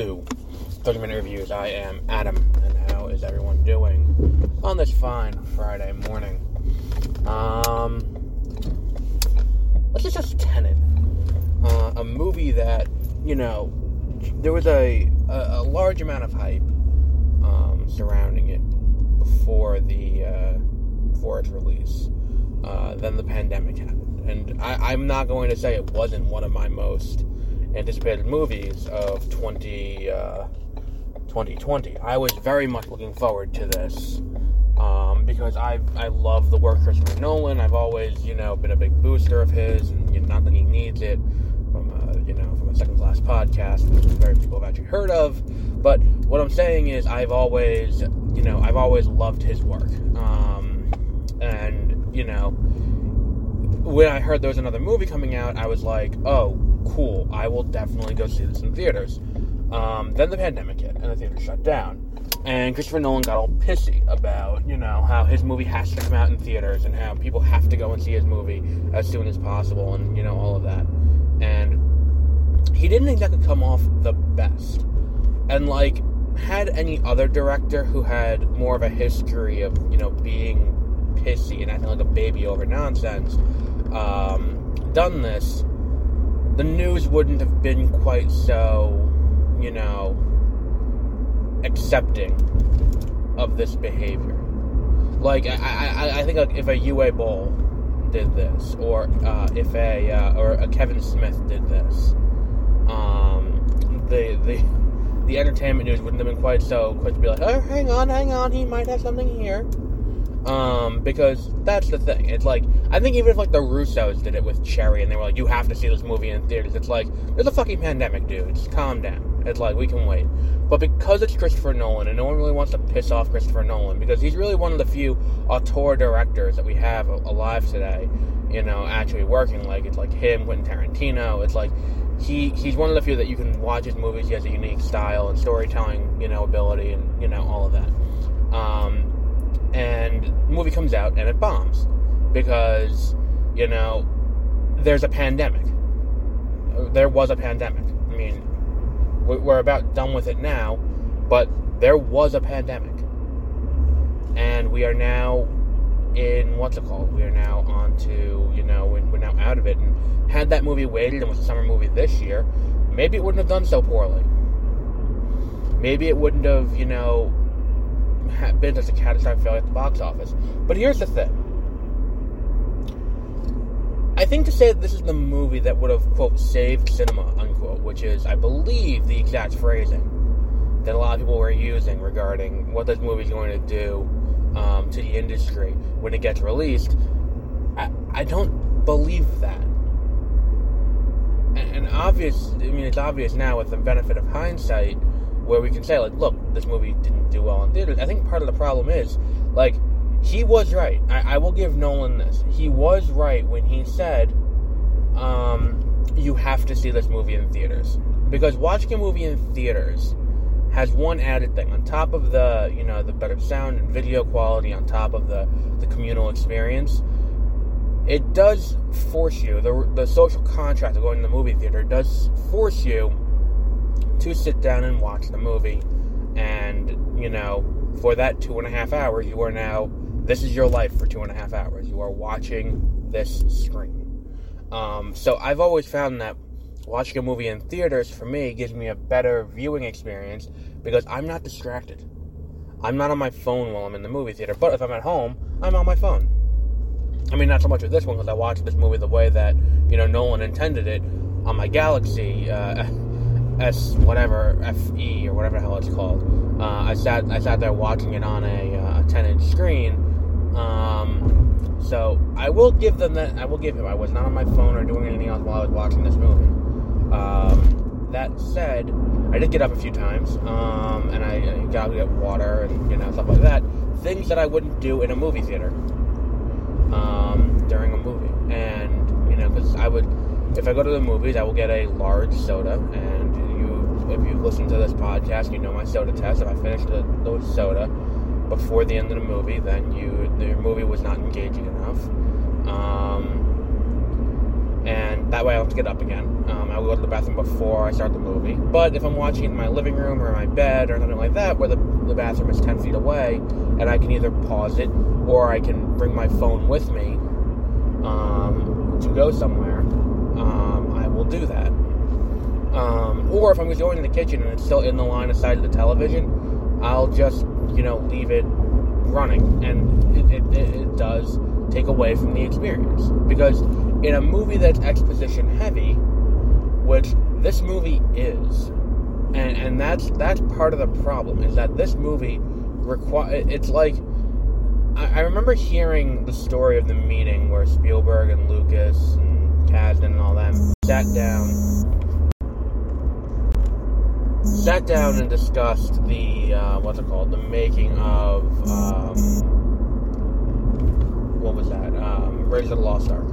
to 30 Minute Reviews. I am Adam, and how is everyone doing on this fine Friday morning? Um, let's just Tenet, uh, a movie that you know there was a a, a large amount of hype um, surrounding it before the uh, before its release. Uh, then the pandemic happened, and I, I'm not going to say it wasn't one of my most anticipated movies of 20, uh, 2020. I was very much looking forward to this um, because I I love the work Christopher Nolan. I've always you know been a big booster of his, and you know, not that he needs it from a, you know from a second class podcast, which very people have actually heard of. But what I'm saying is I've always you know I've always loved his work, um, and you know when I heard there was another movie coming out, I was like, oh cool, I will definitely go see this in theaters. Um, then the pandemic hit and the theater shut down. And Christopher Nolan got all pissy about, you know, how his movie has to come out in theaters and how people have to go and see his movie as soon as possible and, you know, all of that. And he didn't exactly come off the best. And, like, had any other director who had more of a history of, you know, being pissy and acting like a baby over nonsense um, done this, the news wouldn't have been quite so, you know, accepting of this behavior. Like, I, I, I think like if a Uwe Boll did this, or uh, if a uh, or a Kevin Smith did this, um, the the the entertainment news wouldn't have been quite so quick to be like, oh, hang on, hang on, he might have something here. Um, because that's the thing. It's like I think even if like the Russos did it with Cherry and they were like, "You have to see this movie in theaters," it's like there's a fucking pandemic, dude. Just calm down. It's like we can wait. But because it's Christopher Nolan, and no one really wants to piss off Christopher Nolan because he's really one of the few auteur directors that we have alive today. You know, actually working. Like it's like him, Quentin Tarantino. It's like he he's one of the few that you can watch his movies. He has a unique style and storytelling, you know, ability, and you know all of that. Um, and movie comes out and it bombs because you know there's a pandemic. There was a pandemic. I mean we're about done with it now but there was a pandemic. And we are now in what's it called? We are now on to you know we're now out of it. And had that movie waited and was a summer movie this year maybe it wouldn't have done so poorly. Maybe it wouldn't have you know been such a catastrophic failure at the box office. But here's the thing. I think to say that this is the movie that would have, quote, saved cinema, unquote, which is, I believe, the exact phrasing that a lot of people were using regarding what this movie is going to do um, to the industry when it gets released, I, I don't believe that. And, and obvious, I mean, it's obvious now with the benefit of hindsight where we can say like, look, this movie didn't do well in theaters. I think part of the problem is like he was right. I, I will give Nolan this. He was right when he said, um, you have to see this movie in theaters because watching a movie in theaters has one added thing on top of the you know the better sound and video quality on top of the the communal experience it does force you the, the social contract of going to the movie theater does force you to sit down and watch the movie. And, you know, for that two and a half hours, you are now, this is your life for two and a half hours. You are watching this screen. Um, so I've always found that watching a movie in theaters for me gives me a better viewing experience because I'm not distracted. I'm not on my phone while I'm in the movie theater, but if I'm at home, I'm on my phone. I mean, not so much with this one because I watched this movie the way that you know Nolan intended it on my Galaxy. Uh, S whatever FE or whatever the hell it's called. Uh, I sat I sat there watching it on a, uh, 10 inch screen. Um, so I will give them that. I will give him. I was not on my phone or doing anything else while I was watching this movie. Um, that said, I did get up a few times, um, and I, I got to get water and you know stuff like that. Things that I wouldn't do in a movie theater um, during a movie, and you know because I would if I go to the movies, I will get a large soda. And if you've listened to this podcast, you know my soda test. If I finish the, the soda before the end of the movie, then you the movie was not engaging enough. Um, and That way I have to get up again. Um, I'll go to the bathroom before I start the movie. But if I'm watching in my living room or my bed or something like that, where the, the bathroom is 10 feet away, and I can either pause it or I can bring my phone with me um, to go somewhere, um, I will do that. Um, or if I'm going to the kitchen and it's still in the line of sight of the television, I'll just, you know, leave it running. And it, it, it does take away from the experience. Because in a movie that's exposition heavy, which this movie is, and, and that's that's part of the problem, is that this movie require it's like I, I remember hearing the story of the meeting where Spielberg and Lucas and Kasdan and all them sat down sat down and discussed the uh, what's it called? The making of um, what was that? Um, Raiders of the Lost Ark.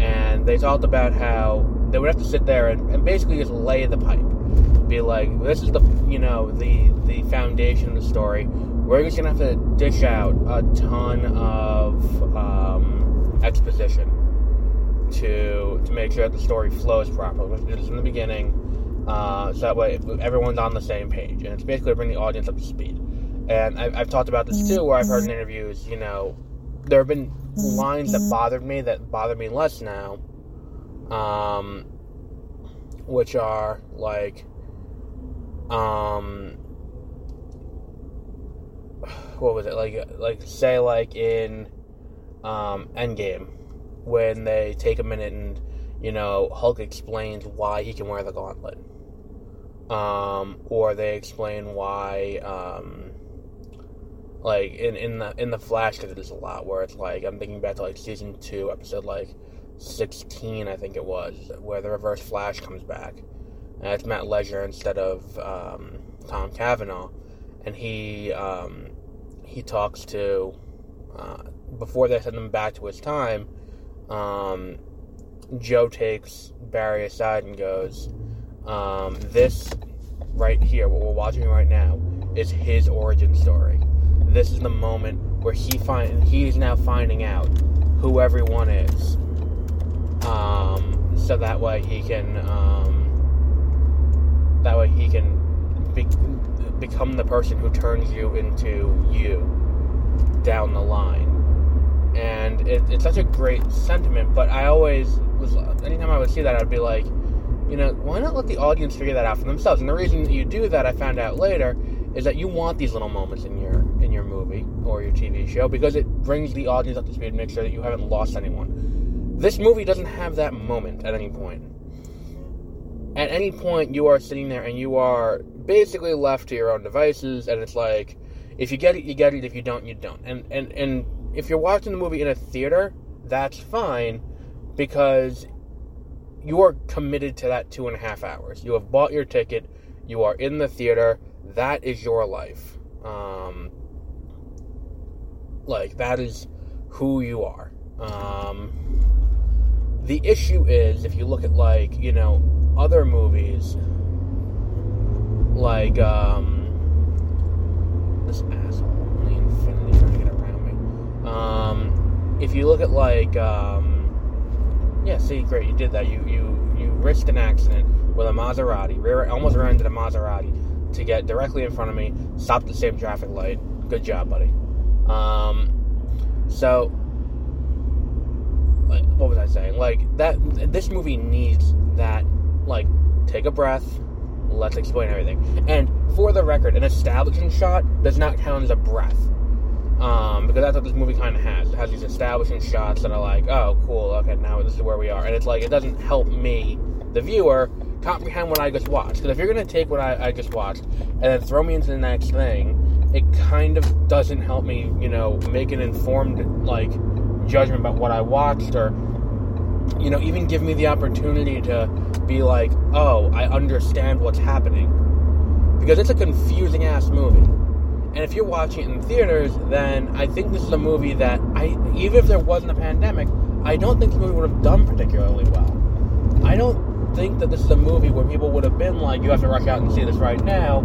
And they talked about how they would have to sit there and, and basically just lay the pipe. Be like this is the you know the the foundation of the story. We're just gonna have to dish out a ton of um, exposition to to make sure that the story flows properly. Let's do this in the beginning, uh, so that way everyone's on the same page, and it's basically to bring the audience up to speed. And I've, I've talked about this too, where I've heard in interviews, you know, there have been lines that bothered me that bother me less now, um, which are like, um, what was it like? Like say like in um, Endgame when they take a minute and you know Hulk explains why he can wear the gauntlet, um, or they explain why. Um, like in, in the in the Flash, because there's a lot where it's like I'm thinking back to like season two, episode like sixteen, I think it was, where the Reverse Flash comes back, and it's Matt Letscher instead of um, Tom Cavanagh, and he um, he talks to uh, before they send him back to his time. Um, Joe takes Barry aside and goes, um, "This right here, what we're watching right now, is his origin story. This is the moment where he find he is now finding out who everyone is, um, so that way he can um, that way he can be, become the person who turns you into you down the line. And it, it's such a great sentiment, but I always was, anytime I would see that, I'd be like, you know, why not let the audience figure that out for themselves? And the reason you do that, I found out later, is that you want these little moments in your in your movie or your TV show because it brings the audience up to speed and makes sure that you haven't lost anyone. This movie doesn't have that moment at any point. At any point, you are sitting there and you are basically left to your own devices, and it's like, if you get it, you get it. If you don't, you don't. And and and if you're watching the movie in a theater, that's fine because you are committed to that two and a half hours. You have bought your ticket. You are in the theater. That is your life. Um, like that is who you are. Um, the issue is if you look at like you know other movies like um, this asshole the Infiniti trying to get around me. Um, if you look at like um, yeah, see, great, you did that. You you you risked an accident with a Maserati, rear, almost ran into the Maserati to get directly in front of me, stopped the same traffic light. Good job, buddy. Um, so, what was I saying? Like that. This movie needs that. Like, take a breath let's explain everything. And for the record, an establishing shot does not count as a breath. Um, because that's what this movie kind of has. It has these establishing shots that are like, oh, cool, okay, now this is where we are. And it's like, it doesn't help me, the viewer, comprehend what I just watched. Because if you're going to take what I, I just watched and then throw me into the next thing, it kind of doesn't help me, you know, make an informed, like, judgment about what I watched or you know, even give me the opportunity to be like, oh, I understand what's happening. Because it's a confusing ass movie. And if you're watching it in theaters, then I think this is a movie that I, even if there wasn't a pandemic, I don't think the movie would have done particularly well. I don't think that this is a movie where people would have been like, you have to rush out and see this right now,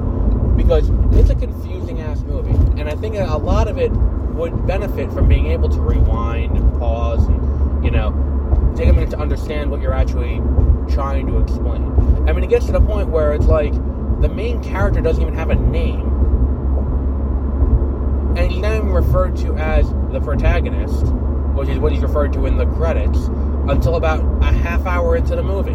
because it's a confusing ass movie. And I think a lot of it would benefit from being able to rewind and pause and, you know, take a minute to understand what you're actually trying to explain. I mean, it gets to the point where it's like the main character doesn't even have a name, even referred to as the protagonist, which is what he's referred to in the credits, until about a half hour into the movie.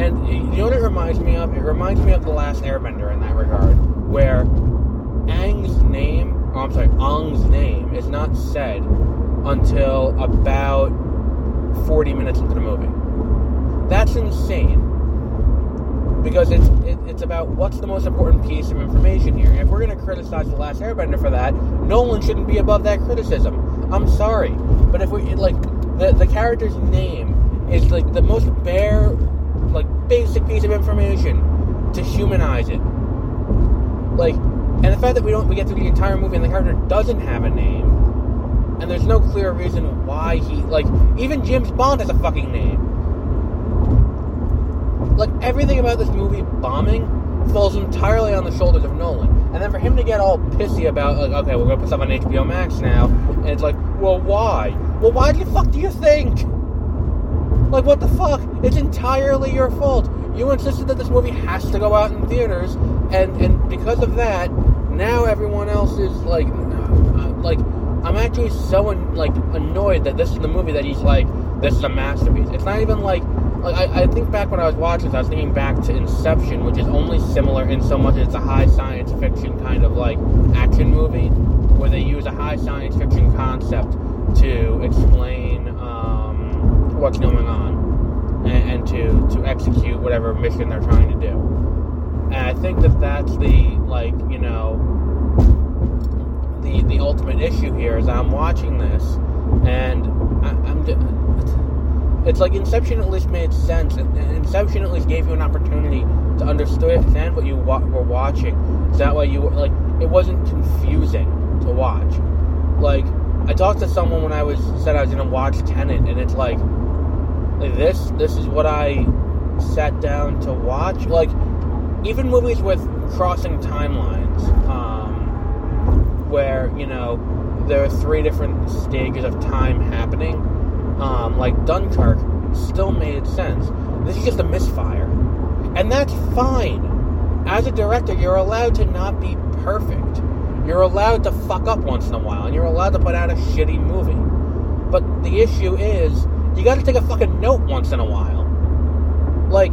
And you know what it reminds me of? It reminds me of The Last Airbender in that regard, where Aang's name, oh, I'm sorry, Aang's name is not said until about 40 minutes into the movie. That's insane. Because it's it, it's about what's the most important piece of information here. If we're going to criticize The Last Airbender for that, Nolan shouldn't be above that criticism. I'm sorry. But if we, like, the, the character's name is, like, the most bare like basic piece of information to humanize it. Like, and the fact that we don't we get through the entire movie and the character doesn't have a name, and there's no clear reason why he like even James Bond has a fucking name. Like everything about this movie bombing falls entirely on the shoulders of Nolan. And then for him to get all pissy about like, okay, we're gonna put stuff on HBO Max now, and it's like, well, why? Well, why the fuck do you think? Like, what the fuck? It's entirely your fault. You insisted that this movie has to go out in theaters, and and because of that, now everyone else is like, uh, like, I'm actually so like annoyed that this is the movie that he's like, this is a masterpiece. It's not even like, I, I think back when I was watching this, I was thinking back to Inception, which is only similar in so much as it's a high science fiction kind of like action movie, where they use a high science fiction concept to explain um, what's going on and, and, to to execute whatever mission they're trying to do. And I think that that's the like you know the the ultimate issue here is I'm watching this and I, am it's like Inception at least made sense Inception at least gave you an opportunity to understand what you wa- were watching. So that way you were like it wasn't confusing to watch. Like I talked to someone when I was said I was gonna watch Tenet, and it's like like this this is what I sat down to watch. Like even movies with crossing timelines, um, where you know there are three different stages of time happening, um, like Dunkirk, still made sense. This is just a misfire, and that's fine. As a director, you're allowed to not be perfect. You're allowed to fuck up once in a while, and you're allowed to put out a shitty movie. But the issue is you gotta take a fucking note once in a while. Like,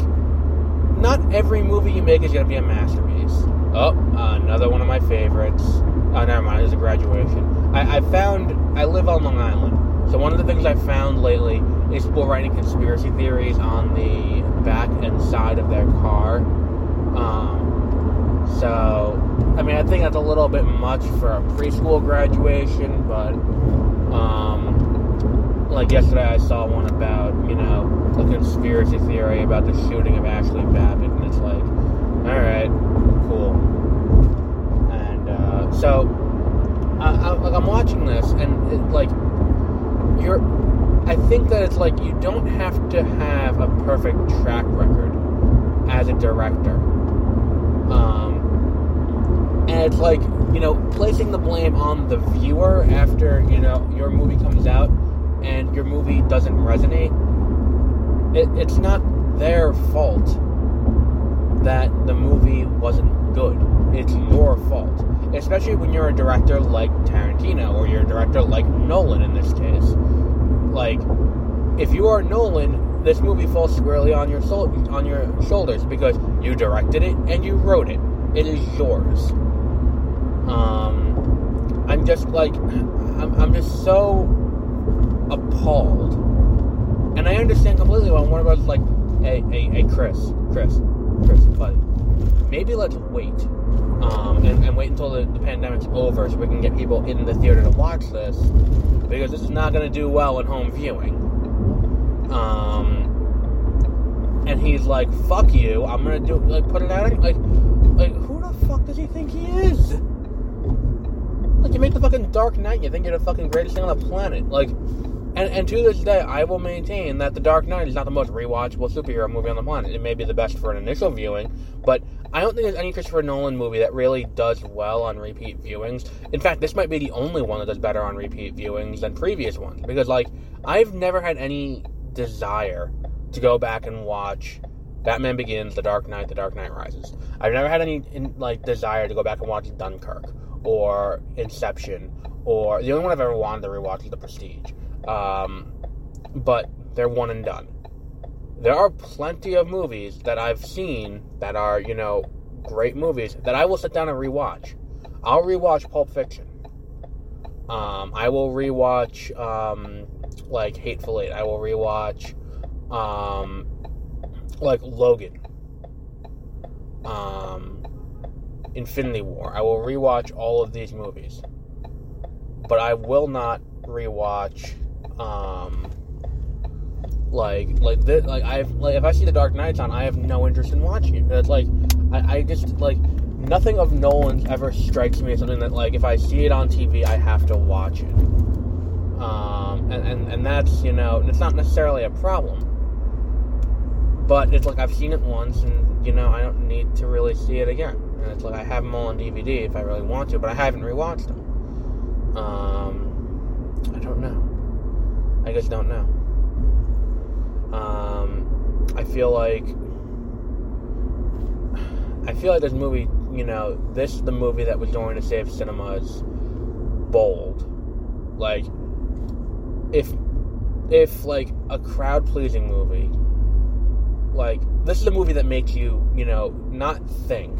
not every movie you make is gonna be a masterpiece. Oh, uh, another one of my favorites. Oh, never mind, it's a graduation. I, I found, I live on Long Island, so one of the things I found lately is people writing conspiracy theories on the back and side of their car. Um, so, I mean, I think that's a little bit much for a preschool graduation, but, um, like yesterday I saw one about, you know, a conspiracy theory about the shooting of Ashley Babbitt, and it's like, alright, cool. And uh, so, I, I, like, I'm watching this, and it, like, you're. I think that it's like you don't have to have a perfect track record as a director. Um, and it's like, you know, placing the blame on the viewer after, you know, your movie comes out and your movie doesn't resonate, it, it's not their fault that the movie wasn't good. It's your fault. Especially when you're a director like Tarantino or you're a director like Nolan in this case. Like, if you are Nolan, this movie falls squarely on your soul, on your shoulders because you directed it and you wrote it. It is yours. Um, I'm just like, I'm, I'm just so appalled. And I understand completely why one of us like, hey, hey, hey, Chris, Chris, Chris, buddy, maybe let's wait. Um, and, and, wait until the, the, pandemic's over so we can get people in the theater to watch this because this is not going to do well in home viewing. Um, and he's like, "Fuck you! I'm gonna do like put it out." Like, like who the fuck does he think he is? Like, you make the fucking Dark Knight, you think you're the fucking greatest thing on the planet. Like, and, and to this day, I will maintain that The Dark Knight is not the most rewatchable superhero movie on the planet. It may be the best for an initial viewing, but I don't think there's any Christopher Nolan movie that really does well on repeat viewings. In fact, this might be the only one that does better on repeat viewings than previous ones. Because, like, I've never had any desire to go back and watch Batman Begins, The Dark Knight, The Dark Knight Rises. I've never had any like desire to go back and watch Dunkirk or Inception or the only one I've ever wanted to rewatch is The Prestige. Um, but they're one and done. There are plenty of movies that I've seen that are, you know, great movies that I will sit down and rewatch. I'll rewatch Pulp Fiction. Um, I will rewatch um, like Hateful Eight. I will rewatch um, like Logan. Um, Infinity War. I will rewatch all of these movies, but I will not rewatch um, like like this like I've like if I see the Dark Knights on, I have no interest in watching it. It's like I, I just like nothing of Nolan's ever strikes me as something that like if I see it on TV, I have to watch it. Um, and, and and that's you know it's not necessarily a problem, but it's like I've seen it once, and you know I don't need to really see it again. And it's like I have them all on DVD if I really want to, but I haven't rewatched them. Um, I don't know. I just don't know. Um, I feel like I feel like this movie, you know, this is the movie that was going to save cinemas bold. Like if if like a crowd pleasing movie like this is a movie that makes you, you know, not think.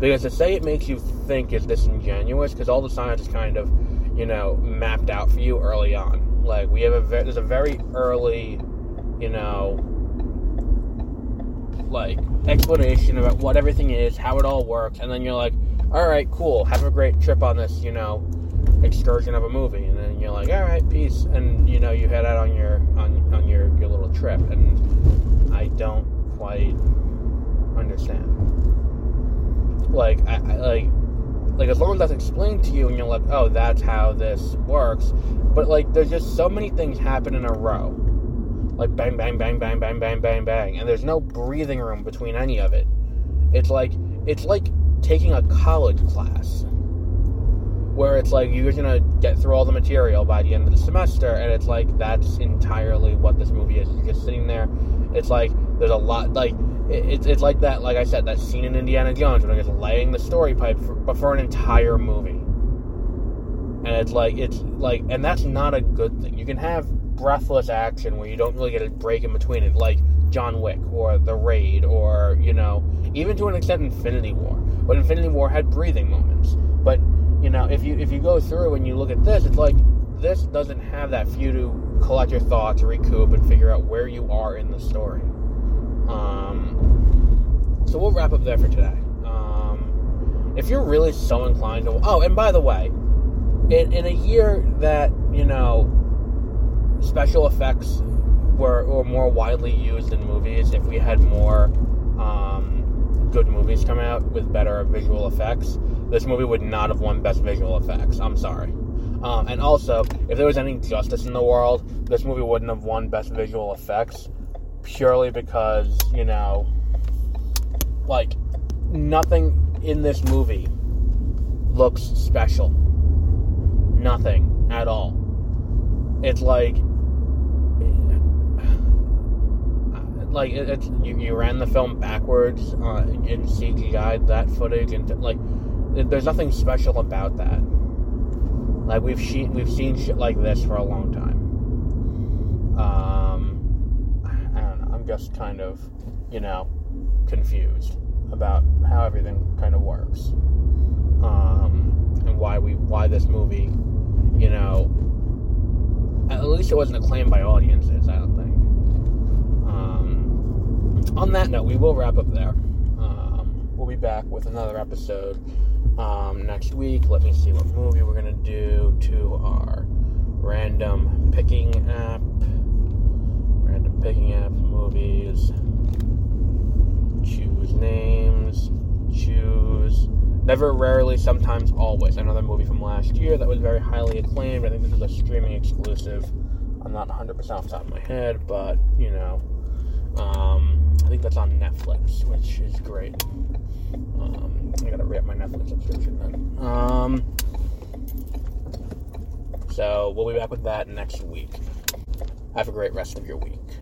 Because to say it makes you think is disingenuous because all the science is kind of, you know, mapped out for you early on. Like we have a ve- there's a very early you know, like explanation about what everything is, how it all works, and then you're like, all right, cool, have a great trip on this, you know, excursion of a movie, and then you're like, all right, peace, and you know, you head out on your on on your your little trip, and I don't quite understand. Like, I, I like like as long as that's explained to you and you're like oh that's how this works but like there's just so many things happen in a row like bang, bang, bang, bang, bang, bang, bang, bang, and there's no breathing room between any of it. It's like it's like taking a college class where it's like you're gonna get through all the material by the end of the semester, and it's like that's entirely what this movie is. You're just sitting there. It's like there's a lot like it's it's like that. Like I said, that scene in Indiana Jones when it's laying the story pipe for, for an entire movie, and it's like it's like, and that's not a good thing. You can have breathless action where you don't really get a break in between it, like John Wick or The Raid or, you know, even to an extent Infinity War. But Infinity War had breathing moments. But, you know, if you if you go through and you look at this, it's like this doesn't have that for you to collect your thoughts, recoup, and figure out where you are in the story. Um, so we'll wrap up there for today. Um, if you're really so inclined to, oh, and by the way, in, in a year that you know special effects were, were more widely used in movies, if we had more um, good movies come out with better visual effects, this movie would not have won Best Visual Effects. I'm sorry. Um, and also, if there was any justice in the world, this movie wouldn't have won Best Visual Effects purely because, you know, like, nothing in this movie looks special. Nothing at all. It's like like it, it's you, you ran the film backwards uh, in CGI that footage and like there's nothing special about that. Like we've seen we've seen shit like this for a long time. Know. Just kind of you know confused about how everything kind of works um, and why we why this movie you know at least it wasn't acclaimed by audiences. I don't think on that note, we will wrap up there. Um, we'll be back with another episode um, next week. Let me see what movie we're to do to our random picking app. Picking up movies. Choose names. Choose. Never, rarely, sometimes, always. Another movie from last year that was very highly acclaimed. I think this is a streaming exclusive. I'm not 100% off the top of my head, but, you know. Um, I think that's on Netflix, which is great. Um, I gotta up my Netflix subscription then. Um, so we'll be back with that next week. Have a great rest of your week.